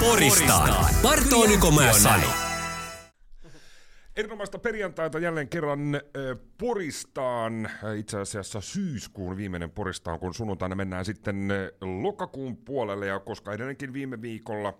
Poristaan. Partooliko mä sano? Erinomaista perjantaita jälleen kerran Poristaan. Itse asiassa syyskuun viimeinen Poristaan, kun sunnuntaina mennään sitten lokakuun puolelle. Ja koska edelleenkin viime viikolla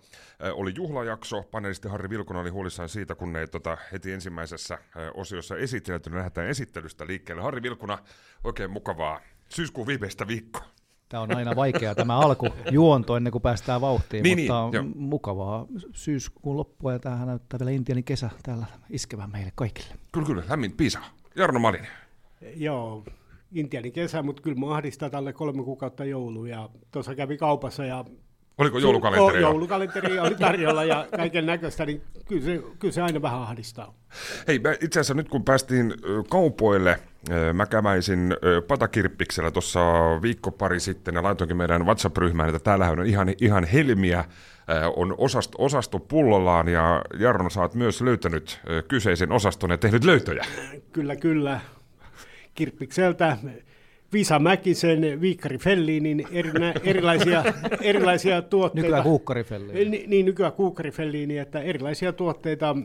oli juhlajakso, panelisti Harri Vilkunen oli huolissaan siitä, kun ei tota, heti ensimmäisessä osiossa esitelty, niin lähdetään esittelystä liikkeelle. Harri Vilkuna, oikein mukavaa syyskuun viimeistä viikkoa. Tämä on aina vaikeaa tämä alkujuonto ennen kuin päästään vauhtiin, Niin, mutta niin, on mukavaa syyskuun loppua ja tämähän näyttää vielä Intianin kesä täällä iskevän meille kaikille. Kyllä, kyllä, lämmin piisa. Jarno Malinen. Joo, Intianin kesä, mutta kyllä mä ahdistaa tälle kolme kuukautta joulua. Ja tuossa kävi kaupassa ja Oliko joulukalenteri? Joulukalenteri oli tarjolla ja kaiken näköistä, niin kyllä se, kyllä se aina vähän ahdistaa. Hei, mä itse asiassa nyt kun päästiin kaupoille, mä käväisin Patakirppiksellä tuossa viikko pari sitten ja laitoinkin meidän WhatsApp-ryhmään, että täällähän on ihan, ihan helmiä, on osasto, osasto pullollaan ja Jarno, sä oot myös löytänyt kyseisen osaston ja tehnyt löytöjä. Kyllä, kyllä. Kirppikseltä Visa Mäkisen, Viikkari Fellinin erinä, erilaisia, erilaisia tuotteita. Nykyään kuukkarifelli. Ni- Niin, nykyään kuukkarifelliini, että erilaisia tuotteita,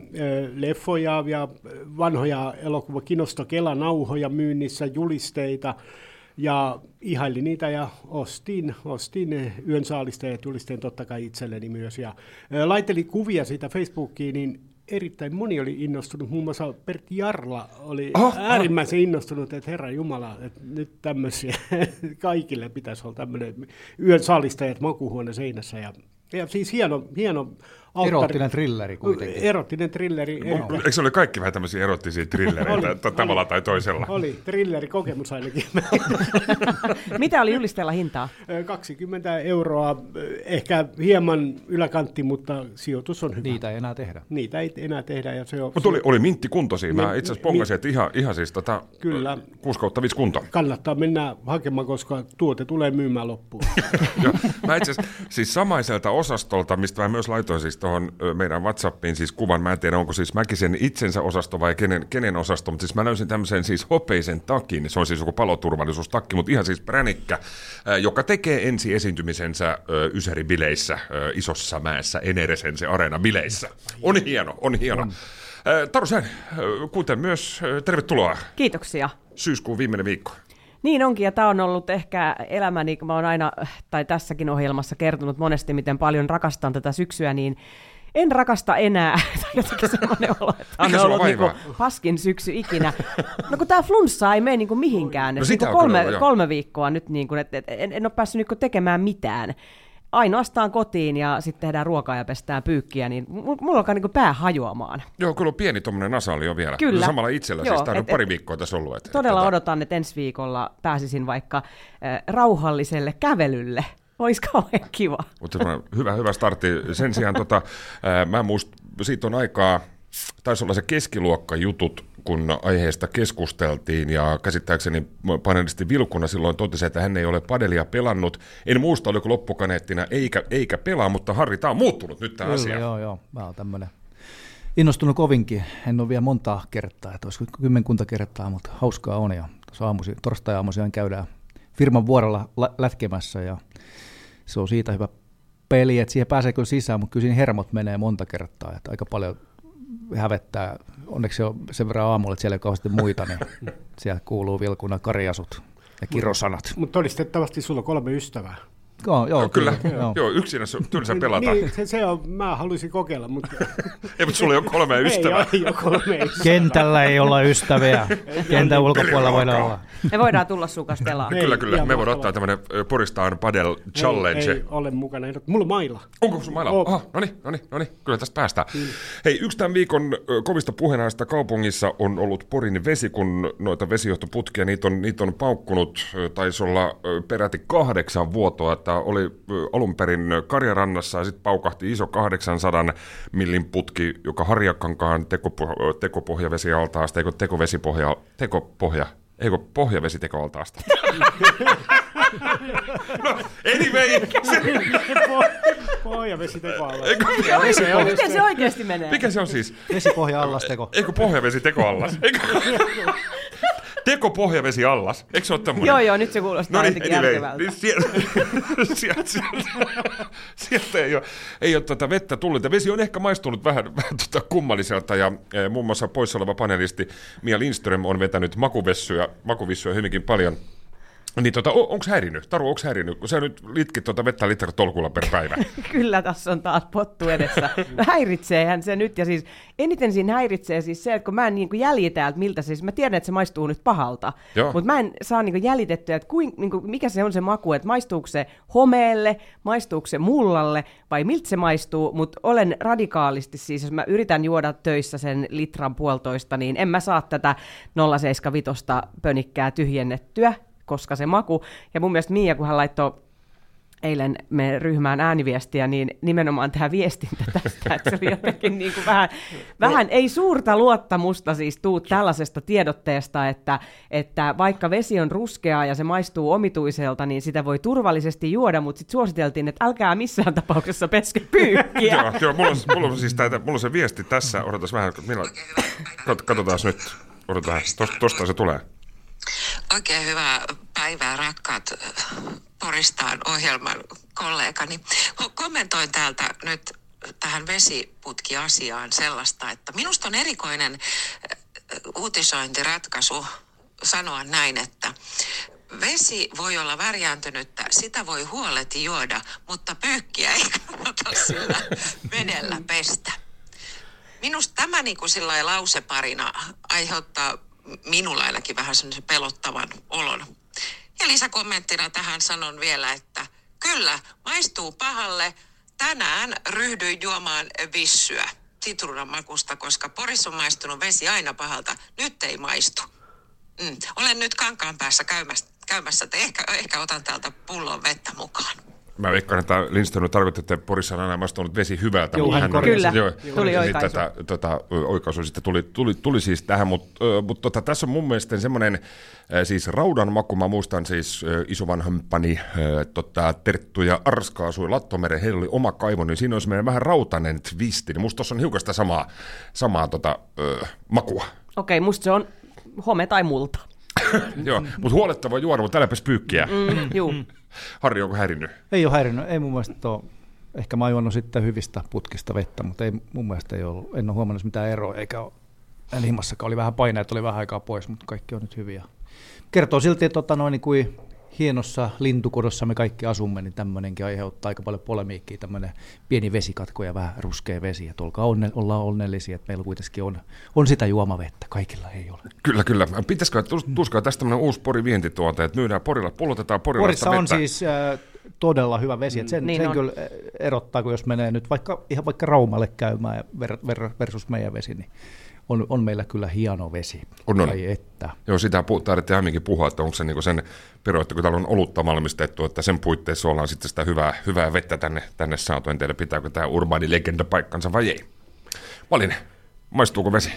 leffoja ja vanhoja elokuva Kinosto Kela-nauhoja myynnissä, julisteita, ja ihailin niitä ja ostin, ostin yön saalista ja julisteen totta kai itselleni myös. Ja laittelin kuvia siitä Facebookiin, niin erittäin moni oli innostunut, muun muassa Pertti Jarla oli oh, äärimmäisen innostunut, että herra Jumala, että nyt tämmöisiä, kaikille pitäisi olla tämmöinen yön saalistajat makuuhuone seinässä. Ja, ja siis hieno, hieno alttari. Erottinen trilleri kuitenkin. Erottinen trilleri. eri- Eikö se ole kaikki vähän tämmöisiä erottisia trillereitä t- tavalla tai toisella? Oli trilleri kokemus ainakin. Mitä oli julisteella hintaa? 20 euroa, ehkä hieman yläkantti, mutta sijoitus on hyvä. Niitä ei enää tehdä. Niitä ei enää tehdä. Ja se on, Mutta oli, oli mintti kunto siinä. Mä itse asiassa pongasin, että ihan, ihan siis tota, Kyllä. 6 kautta 5 kunto. kannattaa mennä hakemaan, koska tuote tulee myymään loppuun. Mä itse asiassa siis samaiselta osastolta, mistä mä myös laitoin siis tuohon meidän Whatsappiin siis kuvan, mä en tiedä onko siis Mäkisen itsensä osasto vai kenen, kenen osasto, mutta siis mä löysin tämmöisen siis hopeisen takin, se on siis joku paloturvallisuustakki, mutta ihan siis pränikkä, joka tekee ensi esiintymisensä ää, isossa mäessä, Eneresense Areena bileissä. On hieno, on hieno. Ää, Taru Sään, ää, kuten myös tervetuloa Kiitoksia. syyskuun viimeinen viikko. Niin onkin, ja tämä on ollut ehkä elämäni, kun mä oon aina, tai tässäkin ohjelmassa kertonut monesti, miten paljon rakastan tätä syksyä, niin en rakasta enää. Tai jotenkin semmoinen olo, että on ollut niinku vaivaa? paskin syksy ikinä. No kun tämä flunssa ei mene niinku mihinkään. No niinku kyllä kolme, kolme viikkoa nyt, niinku, et, et, en, en ole päässyt niinku tekemään mitään. Ainoastaan kotiin ja sitten tehdään ruokaa ja pestään pyykkiä, niin mu- mulla alkaa niinku pää hajoamaan. Joo, kyllä on pieni tuommoinen jo vielä. Kyllä. Samalla itsellä, Joo, siis tämä on et- pari et- viikkoa tässä ollut. Että, Todella että, odotan, että ensi viikolla pääsisin vaikka äh, rauhalliselle kävelylle. Olisi kauhean kiva. Mutta hyvä, hyvä startti. Sen sijaan tota, ää, mä muist, siitä on aikaa, taisi olla se keskiluokka jutut, kun aiheesta keskusteltiin ja käsittääkseni panelisti Vilkuna silloin totesi, että hän ei ole padelia pelannut. En muista, oliko loppukaneettina eikä, eikä pelaa, mutta Harri, tämä on muuttunut nyt tämä asia. joo, joo. Mä oon tämmönen innostunut kovinkin. En ole vielä montaa kertaa, että olisiko kymmenkunta kertaa, mutta hauskaa on. Ja aamusi, torstai-aamuisin käydään firman vuorolla lä- lätkemässä ja se on siitä hyvä peli, että siihen pääsee kyllä sisään, mutta kyllä siinä hermot menee monta kertaa, että aika paljon hävettää. Onneksi se on sen verran aamulla, että siellä ei kauheasti muita, niin siellä kuuluu vilkuna karjasut ja kirosanat. mutta todistettavasti sulla on kolme ystävää. Joo, joo, Kyllä, kyllä, joo. joo, yksinä se on tylsä pelata. Niin, se, se on, mä haluaisin kokeilla, mutta Ei, mutta sulla ei ole kolme ystävää. ei, ole kolme ystävää. Kentällä ei olla ystäviä. Kentän ulkopuolella voidaan olla. Me voidaan tulla sun kanssa pelaamaan. Kyllä, kyllä. Me voidaan ottaa tämmöinen Poristaan Padel Challenge. Ei, ei ole mukana. Mulla on mailla. Onko sun mailla? On. Aha, no niin, no niin, no niin, kyllä tästä päästään. Hei, yksi tämän viikon kovista puheenaiheista kaupungissa on ollut Porin vesi, kun noita vesijohtoputkia, niitä on, niitä on paukkunut, taisi olla peräti kahdeksan vuotoa, että oli ö, alun perin Karjarannassa ja sitten paukahti iso 800 millin putki, joka Harjakankaan tekopo- tekopohjavesialtaasta, eikö tekovesipohja, tekopohja, eikö pohjavesitekoaltaasta? no, anyway, se, Pohjavesi tekoalla. eikö, Miten se oikeasti menee? mikä se on siis? Vesipohja allasteko. Eikö pohjavesi tekoallas? Eikö? Tekopohjavesi allas. Eikö se ole tämmöinen? Joo, joo, nyt se kuulostaa No niin, jotenkin anyway, järkevältä. niin sieltä, sieltä, sieltä, sieltä ei ole, ei ole tuota vettä tullut. Ja vesi on ehkä maistunut vähän, vähän tuota kummalliselta. Ja e, muun muassa poissa oleva panelisti Mia Lindström on vetänyt makuvessuja, makuvissuja hyvinkin paljon. Niin tota, on, onko häirinyt? Taru, onko häirinyt? Kun sä nyt litkit tuota vettä litra tolkulla per päivä. Kyllä tässä on taas pottu edessä. Häiritseehän se nyt, ja siis eniten siinä häiritsee siis se, että kun mä en niin kuin jäljitä, että miltä se, siis mä tiedän, että se maistuu nyt pahalta, mutta mä en saa niin kuin jäljitettyä, että kuin, niin kuin, mikä se on se maku, että maistuuko se homeelle, maistuuko se mullalle, vai miltä se maistuu, mutta olen radikaalisti siis, jos mä yritän juoda töissä sen litran puolitoista, niin en mä saa tätä 075 pönikkää tyhjennettyä, koska se maku, ja mun mielestä Mia, kun hän laittoi eilen me ryhmään ääniviestiä, niin nimenomaan tämä viestintä tästä, että se oli jotenkin niin kuin vähän, vähän, ei suurta luottamusta siis tuu tällaisesta tiedotteesta, että, että vaikka vesi on ruskeaa ja se maistuu omituiselta, niin sitä voi turvallisesti juoda, mutta sitten suositeltiin, että älkää missään tapauksessa peske pyykkiä. joo, joo mulla, on, mulla, on siis täitä, mulla on se viesti tässä. Odotas vähän, kat, katsotaan nyt. Odotetaan, tosta, tosta se tulee. Oikein hyvää päivää rakkaat äh, Poristaan ohjelman kollegani. Ko- Kommentoin täältä nyt tähän vesiputkiasiaan sellaista, että minusta on erikoinen äh, uutisointiratkaisu sanoa näin, että vesi voi olla värjääntynyttä, sitä voi huoleti juoda, mutta pyykkiä ei kannata sillä vedellä pestä. Minusta tämä niin kuin sillä lauseparina aiheuttaa minulla ainakin vähän semmoisen pelottavan olon. Ja lisäkommenttina tähän sanon vielä, että kyllä, maistuu pahalle. Tänään ryhdyin juomaan vissyä sitruunan makusta, koska Porissa on maistunut vesi aina pahalta. Nyt ei maistu. Mm. Olen nyt kankaan päässä käymässä, käymässä että ehkä, ehkä otan täältä pullon vettä mukaan. Mä veikkaan, että Lindström tarkoitti, että Porissa on aina maistunut vesi hyvältä. Joo, hän korjasi. Kyllä, joo, tuli niin oikaisu. Tätä, tätä oikaisu sitten tuli, tuli, tuli siis tähän, mutta mut tota, tässä on mun mielestä semmoinen siis raudan maku. Mä muistan siis isovanhempani tota, Terttu ja Arska asui Lattomeren, heillä oli oma kaivo, niin siinä on semmoinen vähän rautainen twisti. Niin musta tuossa on hiukan sitä samaa, samaa tota, äh, makua. Okei, musta se on home tai multa. Joo, mutta huolettava juoda, mutta täälläpäs pyykkiä. Mm, juu. Harri, onko häirinnyt? Ei ole häirinyt, ei mun mielestä ole. Ehkä mä oon sitten hyvistä putkista vettä, mutta ei mun mielestä ei ollut, en ole huomannut mitään eroa, eikä ole limassakaan oli vähän paineet, oli vähän aikaa pois, mutta kaikki on nyt hyviä. Kertoo silti, että tota, noin, niin kuin hienossa lintukodossa me kaikki asumme, niin tämmöinenkin aiheuttaa aika paljon polemiikkiä, tämmöinen pieni vesikatko ja vähän ruskea vesi, että olkaa onne, ollaan onnellisia, että meillä kuitenkin on, on sitä juomavettä, kaikilla ei ole. Kyllä, kyllä. Pitäisikö, tuskaa tästä tämmöinen uusi Pori vientituote, että myydään Porilla, pullotetaan porilaista Porissa on vettä. siis äh, todella hyvä vesi, että sen, Niin sen on. kyllä erottaa, kun jos menee nyt vaikka, ihan vaikka Raumalle käymään ver, ver, versus meidän vesi, niin on, on meillä kyllä hieno vesi. On, on. Että. Joo, sitä pu- taidettiin aiemminkin puhua, että onko se niinku sen peru, että kun täällä on olutta valmistettu, että sen puitteissa ollaan sitten sitä hyvää, hyvää vettä tänne, tänne saatu. En tiedä, pitääkö tämä urbaani legenda paikkansa vai ei. Malin, maistuuko vesi?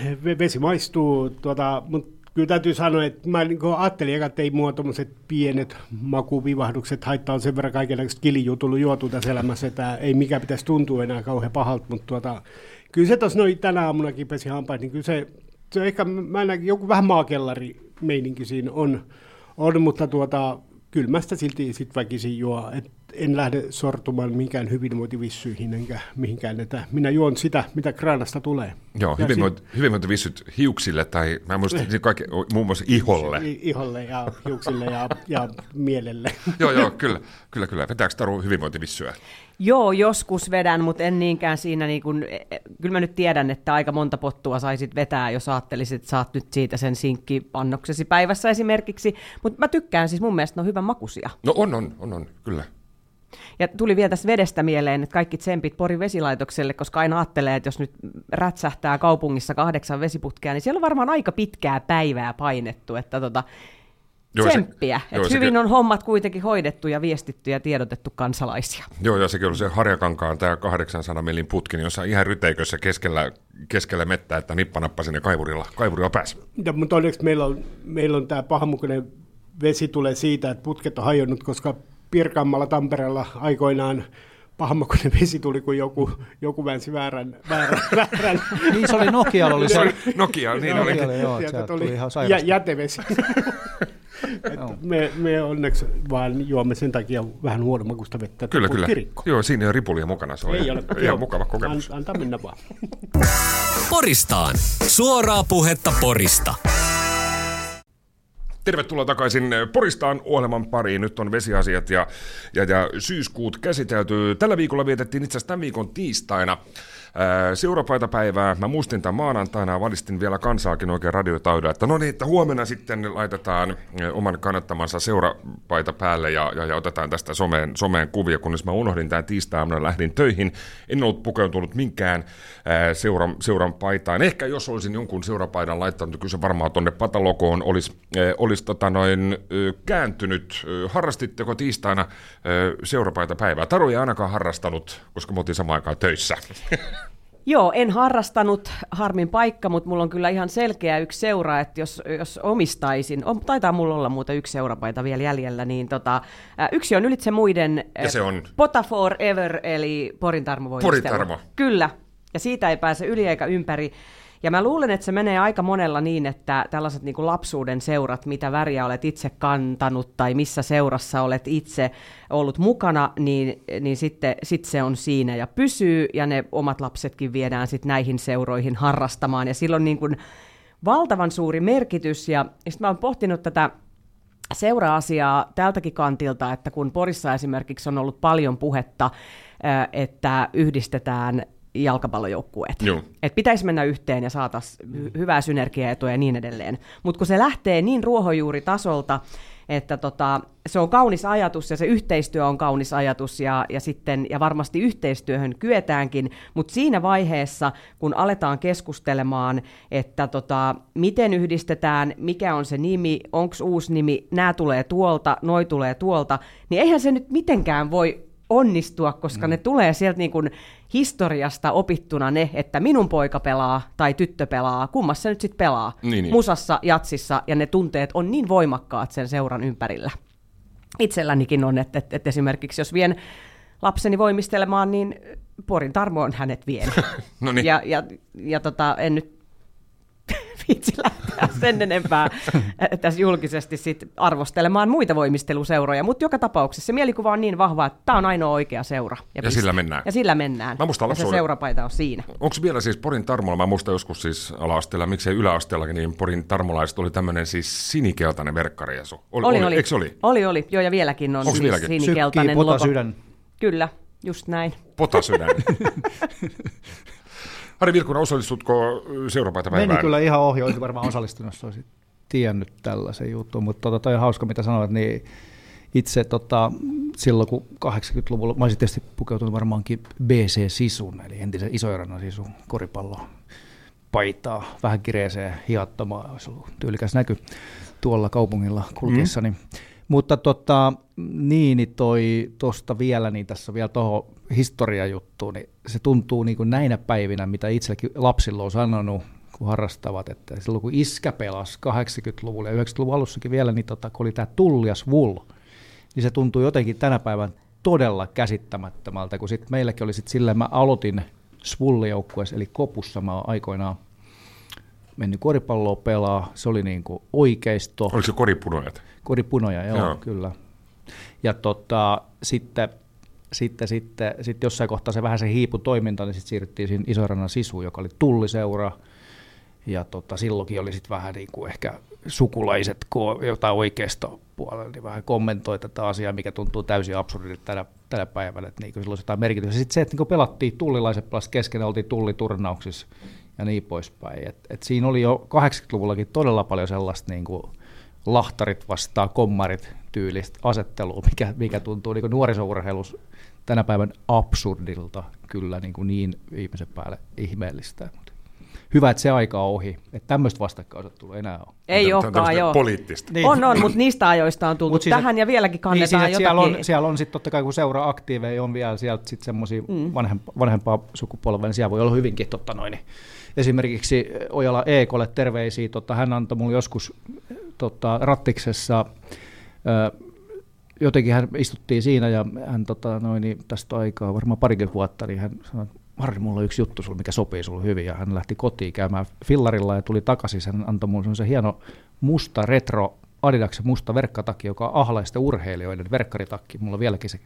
Ve- Vesi maistuu, tuota, mutta kyllä täytyy sanoa, että mä niin ajattelin, eka, että ei mua tuommoiset pienet makuvivahdukset haittaa on sen verran kaikenlaista kilijua tullut juotua tässä elämässä, että ei mikä pitäisi tuntua enää kauhean pahalta, mutta tuota, kyllä se tuossa noin tänä aamunakin pesi hampaat, niin kyllä se, se ehkä, mä näin, joku vähän maakellari meininki siinä on, on mutta tuota, kylmästä silti sit väkisin juo, et en lähde sortumaan mihinkään hyvinvointivissyihin enkä mihinkään, että minä juon sitä, mitä kraanasta tulee. Joo, Ja hyvinvointi, hyvinvointivissyt hiuksille tai mä muistan Niin. kaikki, muun muassa iholle. I- iholle ja hiuksille ja, ja mielelle. joo, joo, kyllä, kyllä, kyllä. Vetääkö Taru hyvinvointivissyä? Joo, joskus vedän, mutta en niinkään siinä, niin kun, kyllä mä nyt tiedän, että aika monta pottua saisit vetää, jos ajattelisit, että saat nyt siitä sen sinkkipannoksesi päivässä esimerkiksi. Mutta mä tykkään siis, mun mielestä ne on hyvän makuisia. No on, on, on, on kyllä. Ja tuli vielä tästä vedestä mieleen, että kaikki tsempit Porin vesilaitokselle, koska aina ajattelee, että jos nyt rätsähtää kaupungissa kahdeksan vesiputkea, niin siellä on varmaan aika pitkää päivää painettu, että tota, Joo, se- joo, että se hyvin ky- on hommat kuitenkin hoidettu ja viestitty ja tiedotettu kansalaisia. Joo, ja sekin oli se Harjakankaan tämä 800 millin putki, niin jossain ihan ryteikössä keskellä, keskellä mettä, että nippanappa sinne kaivurilla, kaivurilla pääsi. Ja, mutta onneksi meillä on, meillä on tämä pahamukainen vesi tulee siitä, että putket on hajonnut, koska Pirkanmaalla Tampereella aikoinaan pahammakoinen vesi tuli, kun joku, joku väänsi väärän, väärän, väärän. Niin se oli Nokialla oli se. Nokia, niin oli. Nokialla, joo, Sieltä tuli tuli ihan jä, sairasta. jätevesi. Et me, me onneksi vaan juomme sen takia vähän huonomakuista vettä. että Kyllä, kyllä. rikko. Joo, siinä ei ole ripulia mukana. Se oli Ei ole. ihan Joo. mukava kokemus. An, antaa mennä vaan. Poristaan. Suoraa puhetta Porista. Tervetuloa takaisin Poristaan ohjelman pariin. Nyt on vesiasiat ja, ja, ja syyskuut käsitelty. Tällä viikolla vietettiin itse asiassa tämän viikon tiistaina ää, seurapaitapäivää. Mä muistin tämän maanantaina valistin vielä kansaakin oikein radiotaudella, että no niin, että huomenna sitten laitetaan oman kannattamansa seurapaita päälle ja, ja, ja otetaan tästä someen, someen kuvia, kunnes mä unohdin tämän tiistaina lähdin töihin. En ollut pukeutunut minkään ää, seuran, seuran paitaan. Ehkä jos olisin jonkun seurapaidan laittanut, niin kyllä se varmaan tuonne patalokoon olisi, olisi tota noin, ää, kääntynyt. Ää, Harrastitteko tiistaina ää, seurapaitapäivää? Taru ei ainakaan harrastanut, koska me oltiin samaan aikaan töissä. Joo, en harrastanut, harmin paikka, mutta mulla on kyllä ihan selkeä yksi seura, että jos, jos omistaisin, on, taitaa mulla olla muuta yksi seurapaita vielä jäljellä, niin tota, yksi on ylitse muiden Ja se on? Pota Forever, eli Porin Tarmo Porin Tarmo. Kyllä, ja siitä ei pääse yli eikä ympäri. Ja mä luulen, että se menee aika monella niin, että tällaiset niin lapsuuden seurat, mitä väriä olet itse kantanut tai missä seurassa olet itse ollut mukana, niin, niin sitten sit se on siinä ja pysyy ja ne omat lapsetkin viedään sitten näihin seuroihin harrastamaan. Ja silloin niin kuin valtavan suuri merkitys ja sitten mä oon pohtinut tätä seura-asiaa tältäkin kantilta, että kun Porissa esimerkiksi on ollut paljon puhetta, että yhdistetään jalkapallojoukkueet. Että pitäisi mennä yhteen ja saataisiin hy- hyvää synergiaetua ja niin edelleen. Mutta kun se lähtee niin ruohonjuuritasolta, että tota, se on kaunis ajatus ja se yhteistyö on kaunis ajatus ja, ja, sitten, ja varmasti yhteistyöhön kyetäänkin, mutta siinä vaiheessa, kun aletaan keskustelemaan, että tota, miten yhdistetään, mikä on se nimi, onko uusi nimi, nämä tulee tuolta, noi tulee tuolta, niin eihän se nyt mitenkään voi onnistua, koska mm. ne tulee sieltä niin kuin historiasta opittuna ne, että minun poika pelaa tai tyttö pelaa, kummassa se nyt sitten pelaa, Niin, niin. musassa, jatsissa, ja ne tunteet on niin voimakkaat sen seuran ympärillä. Itsellänikin on, että, että, että esimerkiksi jos vien lapseni voimistelemaan, niin Porin Tarmo on hänet vienyt. No niin. Ja, ja, ja tota, en nyt viitsi lähteä sen enempää tässä julkisesti sit arvostelemaan muita voimisteluseuroja, mutta joka tapauksessa se mielikuva on niin vahva, että tämä on ainoa oikea seura. Ja piste. sillä mennään. Ja sillä mennään. Mä muistan ja se lapsuuden- seurapaita on siinä. Onko vielä siis Porin Tarmolla, mä muistan joskus siis ala-asteella, miksei yläasteellakin, niin Porin Tarmolaiset oli tämmöinen siis sinikeltainen verkkariesu. Oli, Oli, oli. Eikö se oli? Oli, oli. Joo, ja vieläkin on Onks siis vieläkin? Sykkii sinikeltainen pota logo. sydän. Kyllä, just näin. Potasydän. Harri Vilkuna, osallistutko seurapaitapäivään? Meni kyllä ihan ohi, olisi varmaan osallistunut, jos olisit tiennyt tällaisen jutun, mutta tota, toi on hauska, mitä sanoit, niin itse tota, silloin, kun 80-luvulla, mä olisin tietysti pukeutunut varmaankin BC-sisun, eli entisen isoirannan sisun koripallo paitaa, vähän kireeseen, hiattomaan, olisi ollut tyylikäs näky tuolla kaupungilla kulkiessani. Mm. Mutta tota, niin, niin toi tuosta vielä, niin tässä vielä tuohon historiajuttuun, niin se tuntuu niin kuin näinä päivinä, mitä itsellekin lapsilla on sanonut, kun harrastavat, että silloin kun iskä pelasi 80-luvulla ja 90-luvun alussakin vielä, niin tota, kun oli tämä Tullias Vull, niin se tuntuu jotenkin tänä päivän todella käsittämättömältä, kun sitten meilläkin oli sitten silleen, mä aloitin Svulli-joukkueessa, eli Kopussa mä aikoinaan mennyt koripalloa pelaa, se oli niin kuin oikeisto, Oliko se koripunojat? koripunoja, Joo. joo. kyllä. Ja tota, sitten, sitten, sitten, sitten jossain kohtaa se vähän se hiipu toiminta, niin sitten siirryttiin siinä Isorannan sisuun, joka oli tulliseura. Ja tota, silloinkin oli sitten vähän niin kuin ehkä sukulaiset, jotain oikeasta puolella, niin vähän kommentoi tätä asiaa, mikä tuntuu täysin absurdilta tänä, tänä päivänä, että niin silloin olisi jotain merkitystä. Sitten se, että niin pelattiin tullilaiset pelas kesken, oltiin tulliturnauksissa ja niin poispäin. Et, et siinä oli jo 80-luvullakin todella paljon sellaista niin kuin lahtarit vastaa kommarit tyylistä asettelua, mikä, mikä tuntuu niin nuorisourheilussa tänä päivän absurdilta kyllä niin, kuin niin viimeisen päälle ihmeellistä. Mutta hyvä, että se aika on ohi, että tämmöistä vastakkainasettelua ei enää ole. Ei olekaan, joo. Poliittista. Niin. On, on, mutta niistä ajoista on tultu Mut siis, tähän et- ja vieläkin kannetaan niin, siis, että siellä jotakin. on, siellä on sitten totta kai, kun seura aktiiveja on vielä sieltä sitten semmoisia mm. vanhempaa, vanhempaa sukupolvea, niin siellä voi olla hyvinkin totta noin. niin Esimerkiksi Ojala Eekolle terveisiä, tota, hän antoi mulle joskus tota, rattiksessa jotenkin hän istuttiin siinä ja hän tota, noin, niin tästä aikaa varmaan parikin vuotta, niin hän sanoi, että Harri, mulla on yksi juttu sulla, mikä sopii sulle hyvin. Ja hän lähti kotiin käymään fillarilla ja tuli takaisin. Hän antoi mulle se hieno musta retro Adidaksen musta verkkatakki, joka on ahlaisten urheilijoiden verkkaritakki. Mulla on vieläkin se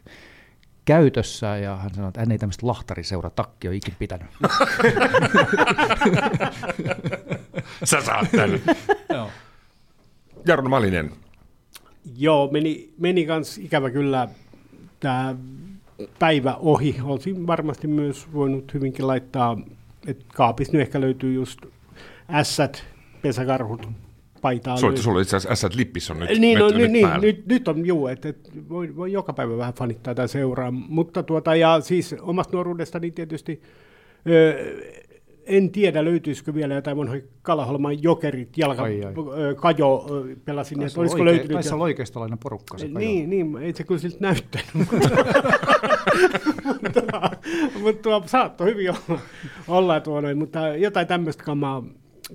käytössä ja hän sanoi, että hän ei tämmöistä lahtariseura-takki ole ikin pitänyt. Sä saat tän. Joo. Jarno Malinen, Joo, meni, meni kans ikävä kyllä tämä päivä ohi. Olisin varmasti myös voinut hyvinkin laittaa, että kaapista nyt ehkä löytyy just ässät, pesäkarhut, paitaa. Sulla, sulla itse asiassa Ässät Lippis on nyt, niin, no, nyt, niin, nyt niin, päällä. nyt, nyt on juu, että et voi, voi joka päivä vähän fanittaa tätä seuraa, mutta tuota, ja siis omasta nuoruudestani tietysti ö, en tiedä löytyisikö vielä jotain vanhoja Kalaholman jokerit, jalka, Ai, ai. kajo pelasin, olla olisiko oikein- löytynyt. Taisi olla oikeistolainen porukka se Niin, niin, ei se kyllä siltä näyttänyt. mutta, mutta tuo saattoi hyvin olla, olla tuo noin, mutta jotain tämmöistä kamaa,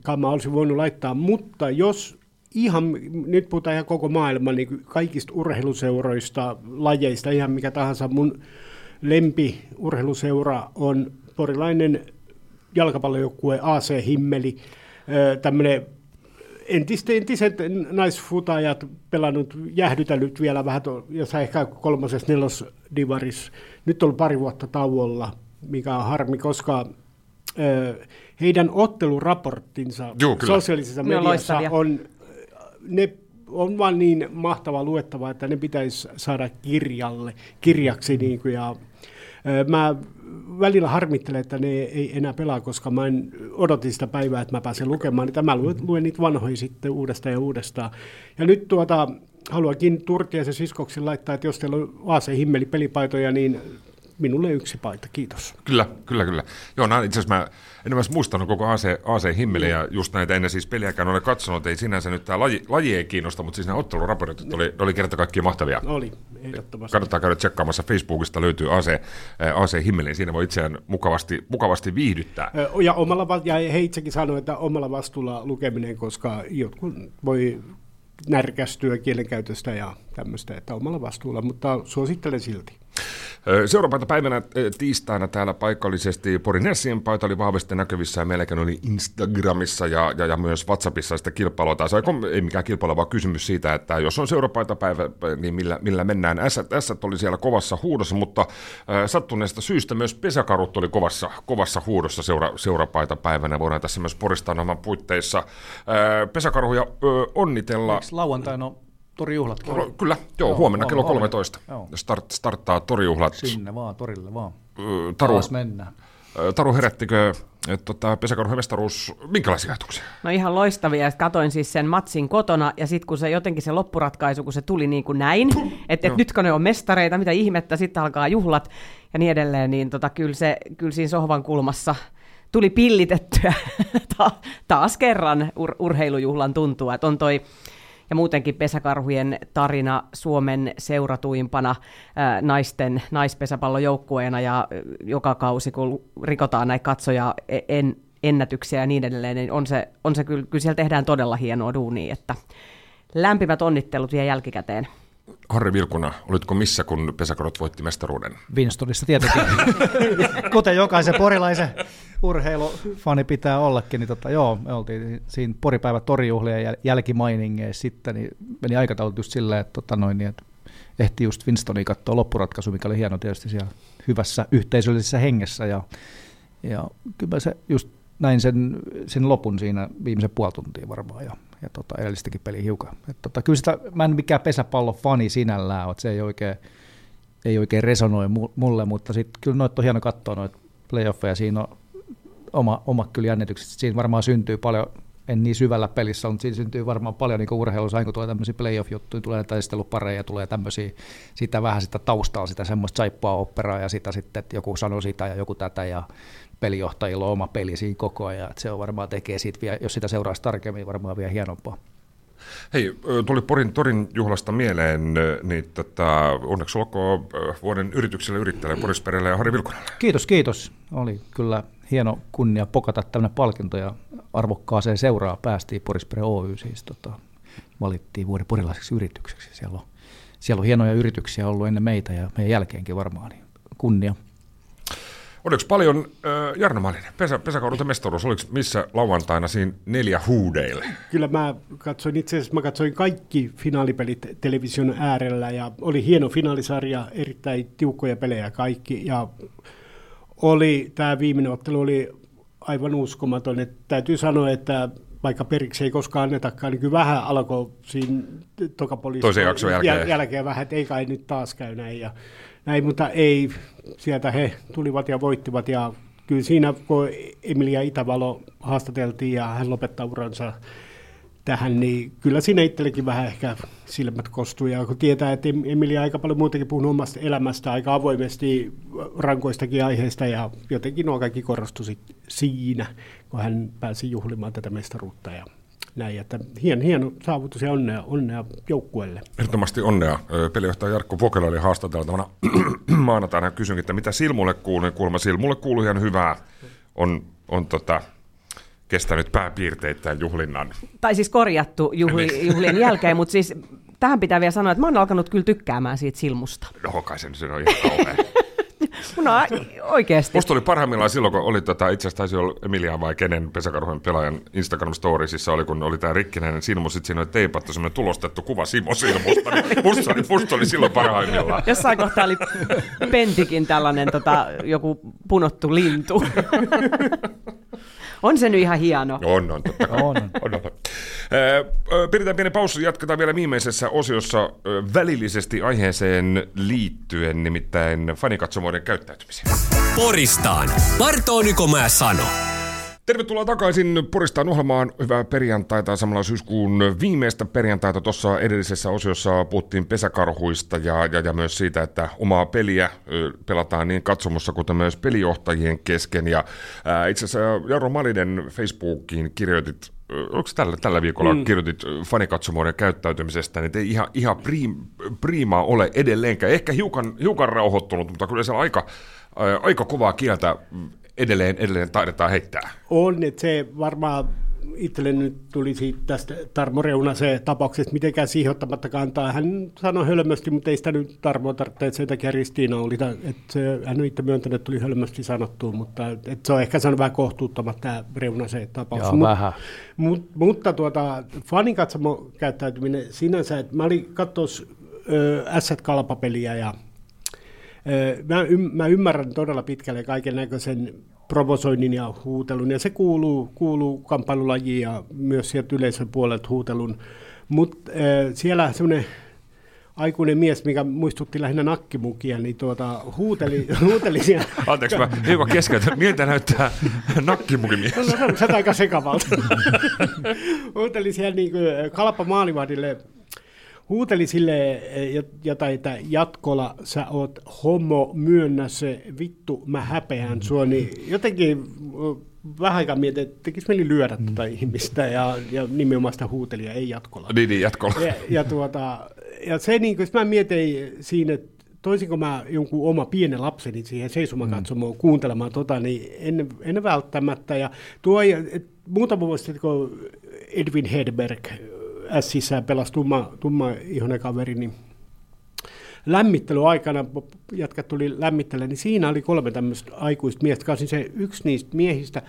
kamaa olisi voinut laittaa. Mutta jos ihan, nyt puhutaan ihan koko maailman niin kaikista urheiluseuroista, lajeista, ihan mikä tahansa, mun lempi urheiluseura on porilainen jalkapallojoukkue AC Himmeli, tämmöinen entiset, entiset naisfutajat pelannut, jäähdytellyt vielä vähän, to- jossain ehkä kolmosessa nelos divaris. Nyt on pari vuotta tauolla, mikä on harmi, koska ö, heidän otteluraporttinsa kyllä. sosiaalisessa Ne on mediassa loistavia. on, ne on vaan niin mahtava luettava, että ne pitäisi saada kirjalle, kirjaksi. Niin kuin, ja, ö, mä välillä harmittelen, että ne ei enää pelaa, koska mä en odotin sitä päivää, että mä pääsen lukemaan niitä. Mä luen, luen niitä vanhoja sitten uudestaan ja uudestaan. Ja nyt tuota, haluankin Turtiaisen siskoksi laittaa, että jos teillä on AC Himmeli pelipaitoja, niin minulle yksi paita. Kiitos. Kyllä, kyllä, kyllä. Joo, nää, itse asiassa mä en ole muistanut koko AC, AC Himmeli ja just näitä ennen siis peliäkään ole katsonut. Ei sinänsä nyt tämä laji, laji ei kiinnosta, mutta siis nämä otteluraportit oli, oli kerta kaikkiaan mahtavia. Oli, ehdottomasti. Kannattaa käydä tsekkaamassa Facebookista, löytyy AC, AC Himmeli, siinä voi itseään mukavasti, mukavasti viihdyttää. Ja, omalla, ja he itsekin sanoi, että omalla vastuulla lukeminen, koska jotkut voi närkästyä kielenkäytöstä ja tämmöistä, että omalla vastuulla, mutta suosittelen silti. Seuraavana päivänä tiistaina täällä paikallisesti Porin Nessien paita oli vahvasti näkyvissä ja meilläkin oli Instagramissa ja, ja, ja myös WhatsAppissa sitä kilpailua. Tai se ei- mikään kilpailu, vaan kysymys siitä, että jos on seurapaitapäivä, niin millä, millä mennään. Ässät oli siellä kovassa huudossa, mutta sattuneesta syystä myös pesäkarut oli kovassa, kovassa huudossa seura, seurapaitapäivänä. Voidaan tässä myös Poristaan ohjelman puitteissa pesäkarhuja onnitella. Eikö lauantaina on torijuhlatkin? Ro- Kyllä, joo, Joo, huomenna kello on. 13. Joo. Start, starttaa torijuhlat. Sinne vaan, torille vaan. Taru, Taas mennään. Taru, herättikö että tota, pesäkarhujen mestaruus, minkälaisia ajatuksia? No ihan loistavia. Katoin siis sen matsin kotona, ja sitten kun se jotenkin se loppuratkaisu, kun se tuli niin kuin näin, että et nyt kun ne on mestareita, mitä ihmettä, sitten alkaa juhlat ja niin edelleen, niin tota, kyllä, se, kyllä siinä sohvan kulmassa tuli pillitettyä Ta- taas kerran ur- urheilujuhlan tuntua. Että on toi ja muutenkin pesäkarhujen tarina Suomen seuratuimpana ää, naisten naispesäpallojoukkueena ja joka kausi, kun rikotaan näitä katsoja e- en, ennätyksiä ja niin edelleen, niin on se, on se kyllä, kyllä siellä tehdään todella hienoa duunia, että lämpimät onnittelut vielä jälkikäteen. Harri Vilkuna, olitko missä, kun pesäkarhut voitti mestaruuden? Winstonissa tietenkin. Kuten jokaisen porilaisen urheilufani pitää ollakin, niin tota, joo, me oltiin siinä poripäivä torijuhlien jäl- jälkimainingeissa sitten, niin meni aikataulut just silleen, että, tota noin, niin, että ehti just Winstonia katsoa loppuratkaisu, mikä oli hieno tietysti siellä hyvässä yhteisöllisessä hengessä, ja, ja kyllä se just näin sen, sen lopun siinä viimeisen puoli tuntia varmaan, ja, ja tota, edellistäkin peli hiukan. Et tota, kyllä sitä, mä en mikään pesäpallofani sinällään ole, se ei oikein, ei oikein resonoi mu- mulle, mutta sitten kyllä noita on hieno katsoa noita playoffeja, siinä on oma, oma kyllä jännitykset, siinä varmaan syntyy paljon, en niin syvällä pelissä, mutta siinä syntyy varmaan paljon niin urheilussa, kun tulee tämmöisiä playoff-juttuja, tulee taistelupareja, tulee tämmöisiä, sitä vähän sitä taustalla, sitä semmoista saippua operaa ja sitä sitten, että joku sanoo sitä ja joku tätä ja pelijohtajilla on oma peli siinä koko ajan, että se on varmaan tekee siitä, vielä, jos sitä seuraisi tarkemmin, varmaan vielä hienompaa. Hei, tuli Porin torin juhlasta mieleen, niin tota, onneksi olkoon vuoden yritykselle yrittäjälle Porisperille ja Harri Vilkunalle. Kiitos, kiitos. Oli kyllä hieno kunnia pokata tämmöinen palkinto ja arvokkaaseen seuraa päästiin Porispere Oy, siis tota, valittiin vuoden porilaiseksi yritykseksi. Siellä on siellä on hienoja yrityksiä ollut ennen meitä ja meidän jälkeenkin varmaan, niin kunnia. Oliko paljon äh, Jarno Malinen, pesä, pesäkaudulta mestaruus, oliko missä lauantaina siinä neljä huudeille? Kyllä mä katsoin itse asiassa, mä katsoin kaikki finaalipelit television äärellä ja oli hieno finaalisarja, erittäin tiukkoja pelejä kaikki ja oli, tämä viimeinen ottelu oli aivan uskomaton, että täytyy sanoa, että vaikka periksi ei koskaan annetakaan, niin kyllä vähän alkoi siinä Toisen jakson jälkeen. jälkeen vähän, että ei kai nyt taas käy näin. Ja, näin, mutta ei, sieltä he tulivat ja voittivat ja kyllä siinä, kun Emilia Itävalo haastateltiin ja hän lopettaa uransa tähän, niin kyllä siinä itsellekin vähän ehkä silmät kostui. Ja kun tietää, että Emilia aika paljon muutenkin puhunut omasta elämästä aika avoimesti rankoistakin aiheista ja jotenkin nuo kaikki korostui siinä, kun hän pääsi juhlimaan tätä mestaruutta. Ja näin, että hieno, hieno saavutus ja onnea, onnea joukkueelle. Ehdottomasti onnea. Pelijohtaja Jarkko Vokela oli haastateltavana maanantaina. Kysynkin, että mitä Silmulle kuuluu, niin kuulemma Silmulle kuuluu ihan hyvää. On, on tota, kestänyt pääpiirteittäin juhlinnan. Tai siis korjattu juhli, niin. juhlien jälkeen, mutta siis tähän pitää vielä sanoa, että mä oon alkanut kyllä tykkäämään siitä Silmusta. No, kai se on ihan kauhean. No oikeasti. Musta oli parhaimmillaan silloin, kun oli tota, itse asiassa taisi olla Emilia vai kenen pesäkarhujen pelaajan Instagram storiesissa oli, kun oli tämä rikkinäinen silmu, sitten siinä oli teipattu semmoinen tulostettu kuva Simo Silmusta, niin musta oli, musta oli silloin parhaimmillaan. Jossain kohtaa oli Pentikin tällainen tota, joku punottu lintu. On se nyt ihan hieno. On, on, totta kai. on, on. on, on. Pidetään pieni paussi, jatketaan vielä viimeisessä osiossa välillisesti aiheeseen liittyen, nimittäin fanikatsomoiden käyttäytymiseen. Poristaan. Parto Nykomää sano. Tervetuloa takaisin Poristaan ohjelmaan. Hyvää perjantaita, samalla syyskuun viimeistä perjantaita. Tuossa edellisessä osiossa puhuttiin pesäkarhuista ja, ja, ja myös siitä, että omaa peliä pelataan niin katsomossa kuten myös pelijohtajien kesken. Ja ää, itse asiassa Jarro Malinen Facebookiin kirjoitit onko tällä, tällä viikolla mm. kirjoitit fanikatsomoiden käyttäytymisestä, niin ei ihan, ihan priim, priimaa ole edelleenkään. Ehkä hiukan, hiukan rauhoittunut, mutta kyllä se aika, aika kovaa kieltä edelleen, edelleen taidetaan heittää. On, että se varmaan itselle nyt tulisi tästä Tarmo se tapauksesta mitenkään sijoittamatta kantaa. Hän sanoi hölmösti, mutta ei sitä nyt Tarmo tarvitse, että se takia Ristiina oli, että se, hän on itse myöntänyt, että tuli hölmösti sanottu, mutta että se on ehkä sanonut vähän kohtuuttomat tämä se tapaus. Joo, Mut, vähän. Mut, mutta tuota, fanikatsomo käyttäytyminen sinänsä, että mä olin katsoa S-kalpapeliä ja Mä, ym, mä ymmärrän todella pitkälle kaiken näköisen provosoinnin ja huutelun, ja se kuuluu, kuuluu kamppailulajiin ja myös sieltä yleisön puolelta huutelun. Mutta siellä semmoinen aikuinen mies, mikä muistutti lähinnä nakkimukia, niin tuota, huuteli, huuteli siellä. Anteeksi, mä hiukan keskeytän. Miltä näyttää nakkimukimies? No, no, se on aika sekavalta. huuteli siellä niin kalpa maalivahdille huuteli sille eh, jotain, että jatkolla sä oot homo, myönnä se, vittu, mä häpeän sua, niin jotenkin vähän aikaa mietin, että tekisi mieli lyödä mm. tätä ihmistä ja, ja nimenomaan sitä huutelia, ei jatkolla. Niin, niin jatkolla. Ja, ja, tuota, ja se, niin kuin, mä mietin siinä, että toisinko mä jonkun oma pienen lapseni siihen seisomaan katsomaan, mm. kuuntelemaan tota, niin en, en välttämättä. Ja tuo, et, muutama vuosi sitten, kun Edwin Hedberg Sissä pelasi tumma, tumma ihonen kaveri, niin lämmittelyaikana, jatkat tuli lämmittele, niin siinä oli kolme tämmöistä aikuista miestä, kanssa se yksi niistä miehistä,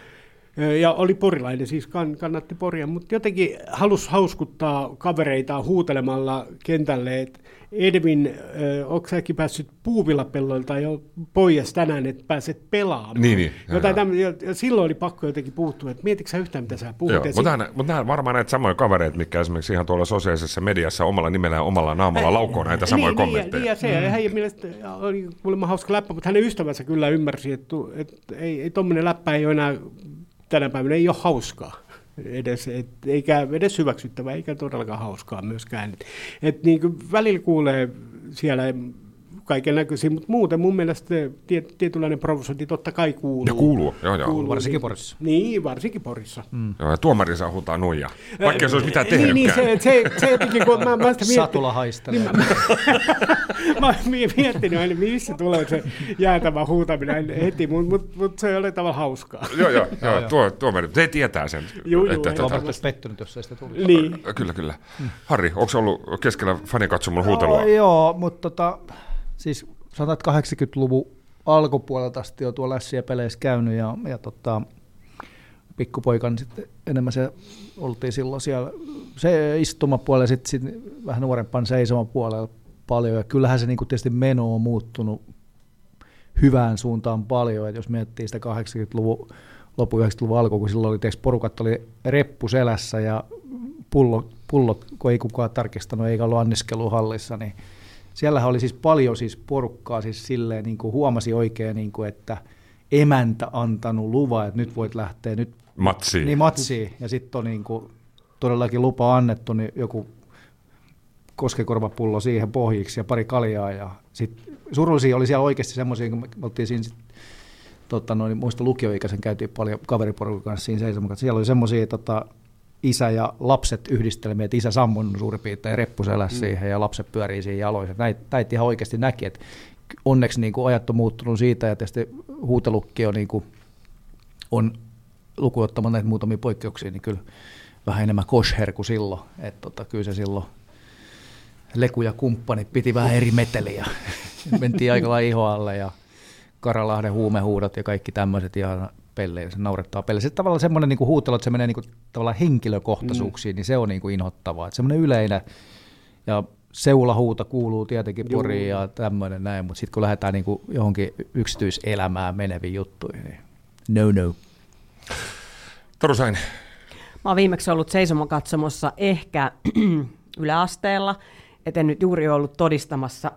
ja oli porilainen, siis kannatti poria, mutta jotenkin halusi hauskuttaa kavereita huutelemalla kentälle, että Edvin, äh, onko säkin päässyt puuvillapelloilta jo pois tänään, että pääset pelaamaan? Niin, niin. Jotain tämmö, ja, ja silloin oli pakko jotenkin puuttua, että mietitkö sä yhtään, mitä sä puhut? Joo, mutta, nämä, mutta nämä varmaan näitä samoja kavereita, mitkä esimerkiksi ihan tuolla sosiaalisessa mediassa omalla nimellä ja omalla naamalla laukoo näitä samoja niin, kommentteja. Niin, ja, se, mm. hän mielestä oli kuulemma hauska läppä, mutta hänen ystävänsä kyllä ymmärsi, että, että ei, ei tuommoinen läppä ei ole enää tänä päivänä ei ole hauskaa edes, et, eikä edes hyväksyttävää, eikä todellakaan hauskaa myöskään. Et, et niin kuin välillä kuulee siellä kaiken näköisiä, mutta muuten mun mielestä tiet, tietynlainen provosointi totta kai kuuluu. Ja kuuluu, joo joo. Kuuluu. Varsinkin Porissa. Niin, varsinkin Porissa. Mm. joo ja tuomari saa huutaa nuija, vaikka se olisi mitään Niin, niin tehnytkään. se, se, se jotenkin, kun mä, mä sitä mietin, Satula haistelee. mä oon mie- miettinyt aina, missä tulee se jäätävä huutaminen heti, mutta mut, mut se oli tavallaan hauskaa. Joo, joo, joo, tuo, tuomari, se tietää sen. Juu, juu, että, ei. tota, Tuomarit olisi pettynyt, jos ei sitä tulisi. Niin. Kyllä, kyllä. Harri, onko se ollut keskellä fanikatsomon huutelua? Joo, mutta tota, siis sanotaan, että 80-luvun alkupuolelta asti on tuolla lässiä peleissä käynyt ja, ja tota, pikkupoikan sitten enemmän se oltiin silloin siellä se istumapuolella sitten sit vähän nuorempan seisomapuolella paljon. Ja kyllähän se niinku tietysti meno on muuttunut hyvään suuntaan paljon, että jos miettii sitä 80-luvun loppu 90-luvun alku, kun silloin oli, tiiäks, porukat oli reppu selässä ja pullo, pullot, kun ei kukaan tarkistanut eikä ollut anniskeluhallissa, niin siellähän oli siis paljon siis porukkaa siis silleen, niin kuin huomasi oikein, niin kuin, että emäntä antanut luvan, että nyt voit lähteä nyt Matsiin. niin matsiin, ja sitten on niin kuin, todellakin lupa annettu, niin joku koskekorvapullo siihen pohjiksi ja pari kaljaa. Ja sit surullisia oli siellä oikeasti semmoisia, kun me oltiin siinä sit, tota, noin, muista lukioikäisen käytiin paljon kaveriporukan kanssa siinä seisomaan. Siellä oli semmoisia tota, isä ja lapset yhdistelmiä, että isä sammun suurin piirtein reppuselässä mm. siihen ja lapset pyörii siinä jaloissa. Näitä, näitä ihan oikeasti näki, että onneksi niin kuin ajat on muuttunut siitä ja tietysti huutelukki on, niin kuin, on lukuun ottamatta näitä muutamia poikkeuksia, niin kyllä vähän enemmän kosher kuin silloin. Että tota, kyllä se silloin Leku ja kumppanit piti vähän eri meteliä. Mentiin aika lailla iho alle ja Karalahden huumehuudot ja kaikki tämmöiset ihan pelleillä, se naurettaa pelleillä. Se tavallaan semmoinen niin huutelu, että se menee niin kuin, tavallaan henkilökohtaisuuksiin, mm. niin se on niin kuin inhottavaa. Että semmoinen yleinen ja seulahuuta kuuluu tietenkin poriin ja tämmöinen näin, mutta sitten kun lähdetään niin kuin johonkin yksityiselämään meneviin juttuihin, niin no no. Taru Sain, Mä oon viimeksi ollut seisomakatsomossa ehkä yläasteella, et en nyt juuri ollut todistamassa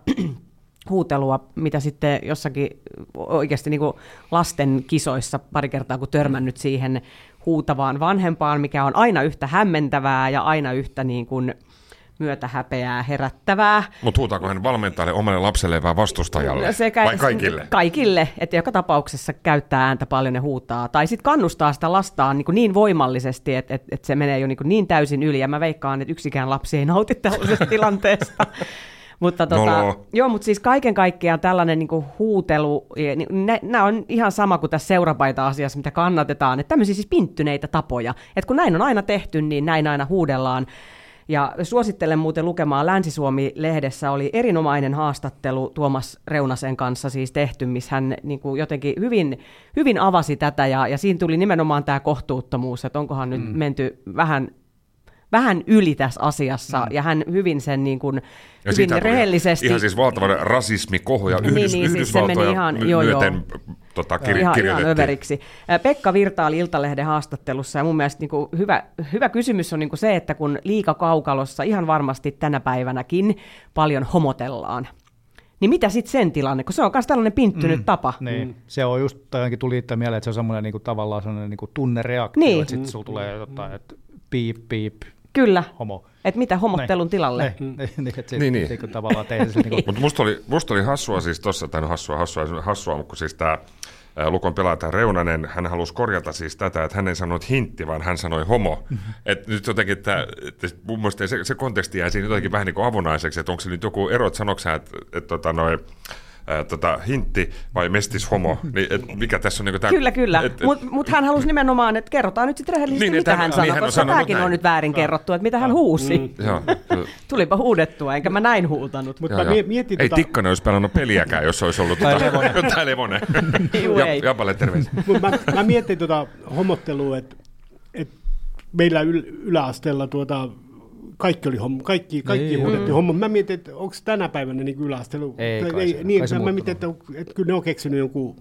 huutelua, mitä sitten jossakin oikeasti niin lasten kisoissa pari kertaa, kun törmännyt siihen huutavaan vanhempaan, mikä on aina yhtä hämmentävää ja aina yhtä niin kuin myötähäpeää herättävää. mutta huutaako hän valmentajalle omalle lapselle vai vastustajalle? Sekä, vai kaikille? Kaikille, että joka tapauksessa käyttää ääntä paljon ja huutaa. Tai sitten kannustaa sitä lastaan niin, niin voimallisesti, että, että, että se menee jo niin, niin täysin yli. Ja mä veikkaan, että yksikään lapsi ei nauti tällaisesta tilanteesta. Mutta tota, joo, mutta siis kaiken kaikkiaan tällainen niin huutelu, nämä on ihan sama kuin tässä seurapaita-asiassa, mitä kannatetaan, että tämmöisiä siis pinttyneitä tapoja. Että kun näin on aina tehty, niin näin aina huudellaan. Ja suosittelen muuten lukemaan Länsi-Suomi-lehdessä oli erinomainen haastattelu Tuomas Reunasen kanssa siis tehty, missä hän niin kuin jotenkin hyvin, hyvin avasi tätä ja, ja siinä tuli nimenomaan tämä kohtuuttomuus, että onkohan nyt mm. menty vähän vähän yli tässä asiassa, mm. ja hän hyvin sen niin kuin, Ja hyvin rehellisesti... Ihan siis valtava rasismikohu ja Niin, Yhdys, niin, siis se Yhdysvaltoja meni ihan- my- joo, joo. myöten tota, kir- ihan, ihan överiksi. Pekka Virta oli Iltalehden haastattelussa ja mun mielestä niin kuin hyvä, hyvä kysymys on niin kuin se, että kun liikakaukalossa ihan varmasti tänä päivänäkin paljon homotellaan, niin mitä sitten sen tilanne, kun se on myös tällainen pinttynyt mm. tapa. Niin, mm. se on just, tai ainakin tuli itse mieleen, että se on semmoinen niinku, tavallaan semmoinen niinku tunnereaktio, Niin. että sitten sulla tulee jotain, että piip, piip, Kyllä, homo. että mitä homottelun tilalle. Niin, niin, niin, että se, Niin, niin, niin. niin. tavallaan tehdä se niinku, Mutta musta oli, musta oli hassua siis tossa, tai no hassua, hassua, hassua, mutta kun siis tämä Lukon pelaaja Reunanen, hän halusi korjata siis tätä, että hän ei sanonut hintti, vaan hän sanoi homo. Et nyt jotenkin tämä, mun mielestä se, se konteksti jäi siinä jotenkin vähän niin kuin avonaiseksi, että onko se nyt joku ero, että sanoksi hän, että, että tota, noi, ää, tota, hintti vai mestis homo, niin et mikä tässä on niin Kyllä, kyllä. Mutta mut hän halusi nimenomaan, että kerrotaan nyt sitten rehellisesti, Niin, niin, että mitä hän- hän niin, sanoi, hän on koska sanonut tämäkin näin. on nyt väärin kerrottu, että mitä hän huusi. Mm. Joo. Tulipa huudettua, enkä mä näin huutanut. Mutta Joo, mä mietin Ei tota, Tikkanen olisi pelannut peliäkään, jos olisi ollut tota, Levonen. tai Levonen. Japalle terveisiä. mut mä, mä mietin tota homottelua, että et meillä yl, yläasteella tuota, kaikki oli homo, kaikki, kaikki Niin, huudettiin homo. Mä mietin, että onko tänä päivänä niin yläasteella, Ei tai kai se- niin, kai se mä mietin, että, että kyllä ne on keksinyt jonkun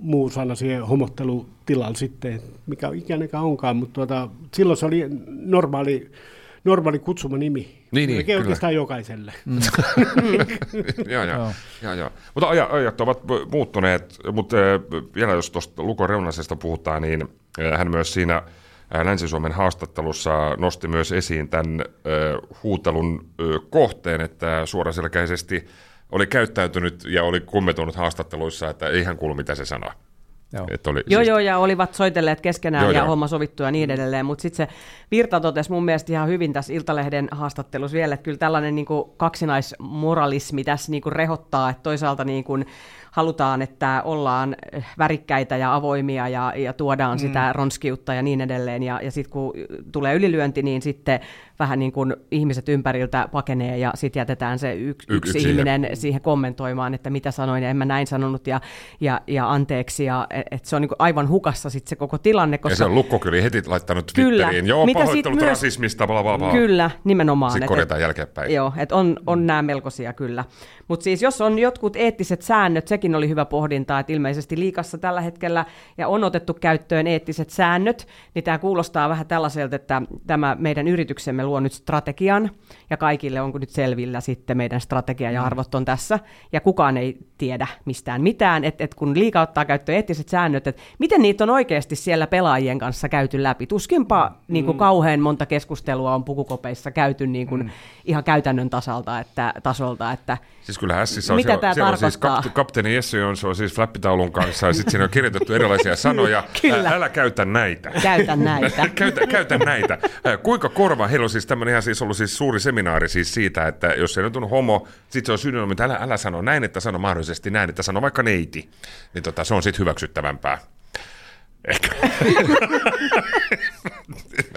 muu sana siihen homottelutilalle sitten, että mikä ikänenkään onkaan, mutta tuota, silloin se oli normaali, normaali kutsuma nimi. Niin, niin, kyllä. oikeastaan jokaiselle. Mm. joo, joo, Joo. joo. Mutta ajat, ajat ovat muuttuneet, mutta äh, vielä jos tuosta Luko Reunasesta puhutaan, niin äh, hän myös siinä Länsi-Suomen haastattelussa nosti myös esiin tämän huutelun kohteen, että suoraselkäisesti oli käyttäytynyt ja oli kummetunut haastatteluissa, että ei hän kuulu mitä se sanoo. Joo. Että oli, Joo, siis, joo, ja olivat soitelleet keskenään Joo, ja joo. homma sovittu ja niin edelleen, mutta sitten se Virta totesi mun mielestä ihan hyvin tässä Iltalehden haastattelussa vielä, että kyllä tällainen niin kuin kaksinaismoralismi tässä niin kuin rehottaa, että toisaalta niin kuin halutaan, että ollaan värikkäitä ja avoimia ja, ja tuodaan mm. sitä ronskiutta ja niin edelleen, ja, ja sitten kun tulee ylilyönti, niin sitten vähän niin kuin ihmiset ympäriltä pakenee ja sitten jätetään se yksi, yksi ihminen siihen. siihen kommentoimaan, että mitä sanoin ja en mä näin sanonut ja, ja, ja anteeksi, ja että se on niin kuin aivan hukassa sitten se koko tilanne, koska ja se on Lukkokyli heti laittanut Kyllä. Twitteriin. Joo, Mitä pahoittelut myös- rasismista, bla bla bla. Kyllä, nimenomaan. Sitten Et- korjataan jälkeenpäin. Joo, että on, on nämä melkoisia kyllä. Mutta siis jos on jotkut eettiset säännöt, sekin oli hyvä pohdinta, että ilmeisesti liikassa tällä hetkellä ja on otettu käyttöön eettiset säännöt, niin tämä kuulostaa vähän tällaiselta, että tämä meidän yrityksemme luo nyt strategian ja kaikille onko nyt selvillä sitten meidän strategia ja arvot on tässä ja kukaan ei tiedä mistään mitään, että et kun liika ottaa käyttöön eettiset säännöt, että miten niitä on oikeasti siellä pelaajien kanssa käyty läpi. Tuskinpa mm. niin kuin kauhean monta keskustelua on pukukopeissa käyty niin kuin mm. ihan käytännön tasalta, että, tasolta, että Siis kyllä Hässissä on, Mitä siellä, siellä on siis kapte, kapteeni Jesse on, se on siis flappitaulun kanssa ja sitten siinä on kirjoitettu erilaisia sanoja. Kyllä. Ä, älä käytä näitä. käytä näitä. käytä, käytä näitä. Kuinka korva, heillä on siis tämmöinen ihan siis ollut siis suuri seminaari siis siitä, että jos se nyt on homo, sitten se on synonyymi, että älä, älä sano näin, että sano mahdollisesti näin, että sano vaikka neiti. Niin tota, se on sitten hyväksyttävämpää. Ehkä.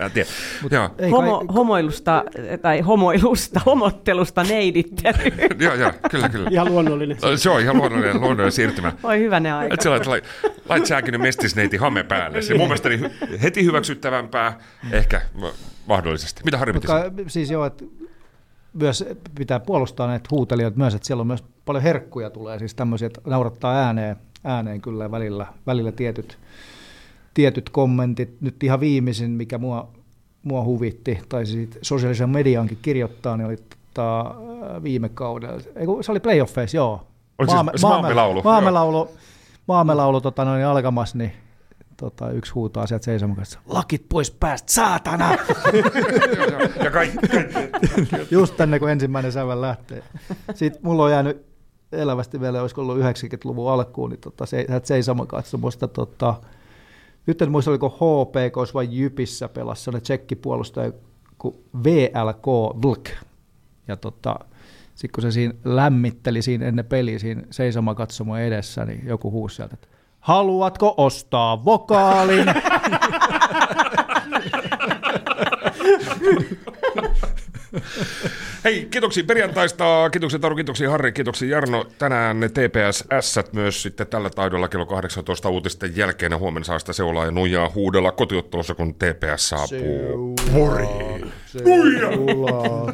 Mä en tiedä. Joo. Ei Homo, kai, homoilusta, tai homoilusta, homottelusta neidittelyyn. joo, joo, kyllä, kyllä. Ihan luonnollinen. Se on ihan luonnollinen, luonnollinen siirtymä. Voi hyvänä aika. Et sä lait, lait, mestisneiti hame päälle. Se mun mielestäni hy- heti hyväksyttävämpää, ehkä ma- mahdollisesti. Mitä Harri siis joo, että myös pitää puolustaa näitä huutelijoita myös, että siellä on myös paljon herkkuja tulee, siis tämmöisiä, että naurattaa ääneen, ääneen kyllä välillä, välillä tietyt, tietyt kommentit. Nyt ihan viimeisin, mikä mua, mua huvitti, tai siitä sosiaalisen mediankin kirjoittaa, niin oli tota, viime kaudella, ei, kun se oli playoffeissa, joo. Oliko se- se maamelaulu? Maamelaulu, maamelaulu tota, noin alkamassa, niin tota, yksi huutaa sieltä seisomassa, lakit pois päästä, saatana! Ja kaikki, kaikki. Just tänne, kun ensimmäinen sävel lähtee. Sitten mulla on jäänyt elävästi vielä, olisiko ollut 90-luvun alkuun, niin tota, se, seisomakatsomusta. Tota, nyt en muista, oliko HPK vai Jypissä pelasi sellainen tsekkipuolustaja kuin VLK Vlk. Ja tota, sitten kun se siinä lämmitteli siinä ennen peliä siinä seisomakatsomo edessä, niin joku huusi sieltä, että haluatko ostaa vokaalin? Hei, kiitoksia perjantaista, kiitoksia Taru, kiitoksia Harri, kiitoksia Jarno. Tänään ne TPS myös sitten tällä taidolla kello 18 uutisten jälkeen ja huomenna saa sitä seulaa ja nuijaa huudella kotiottelussa, kun TPS saapuu. Poriin. Seulaa.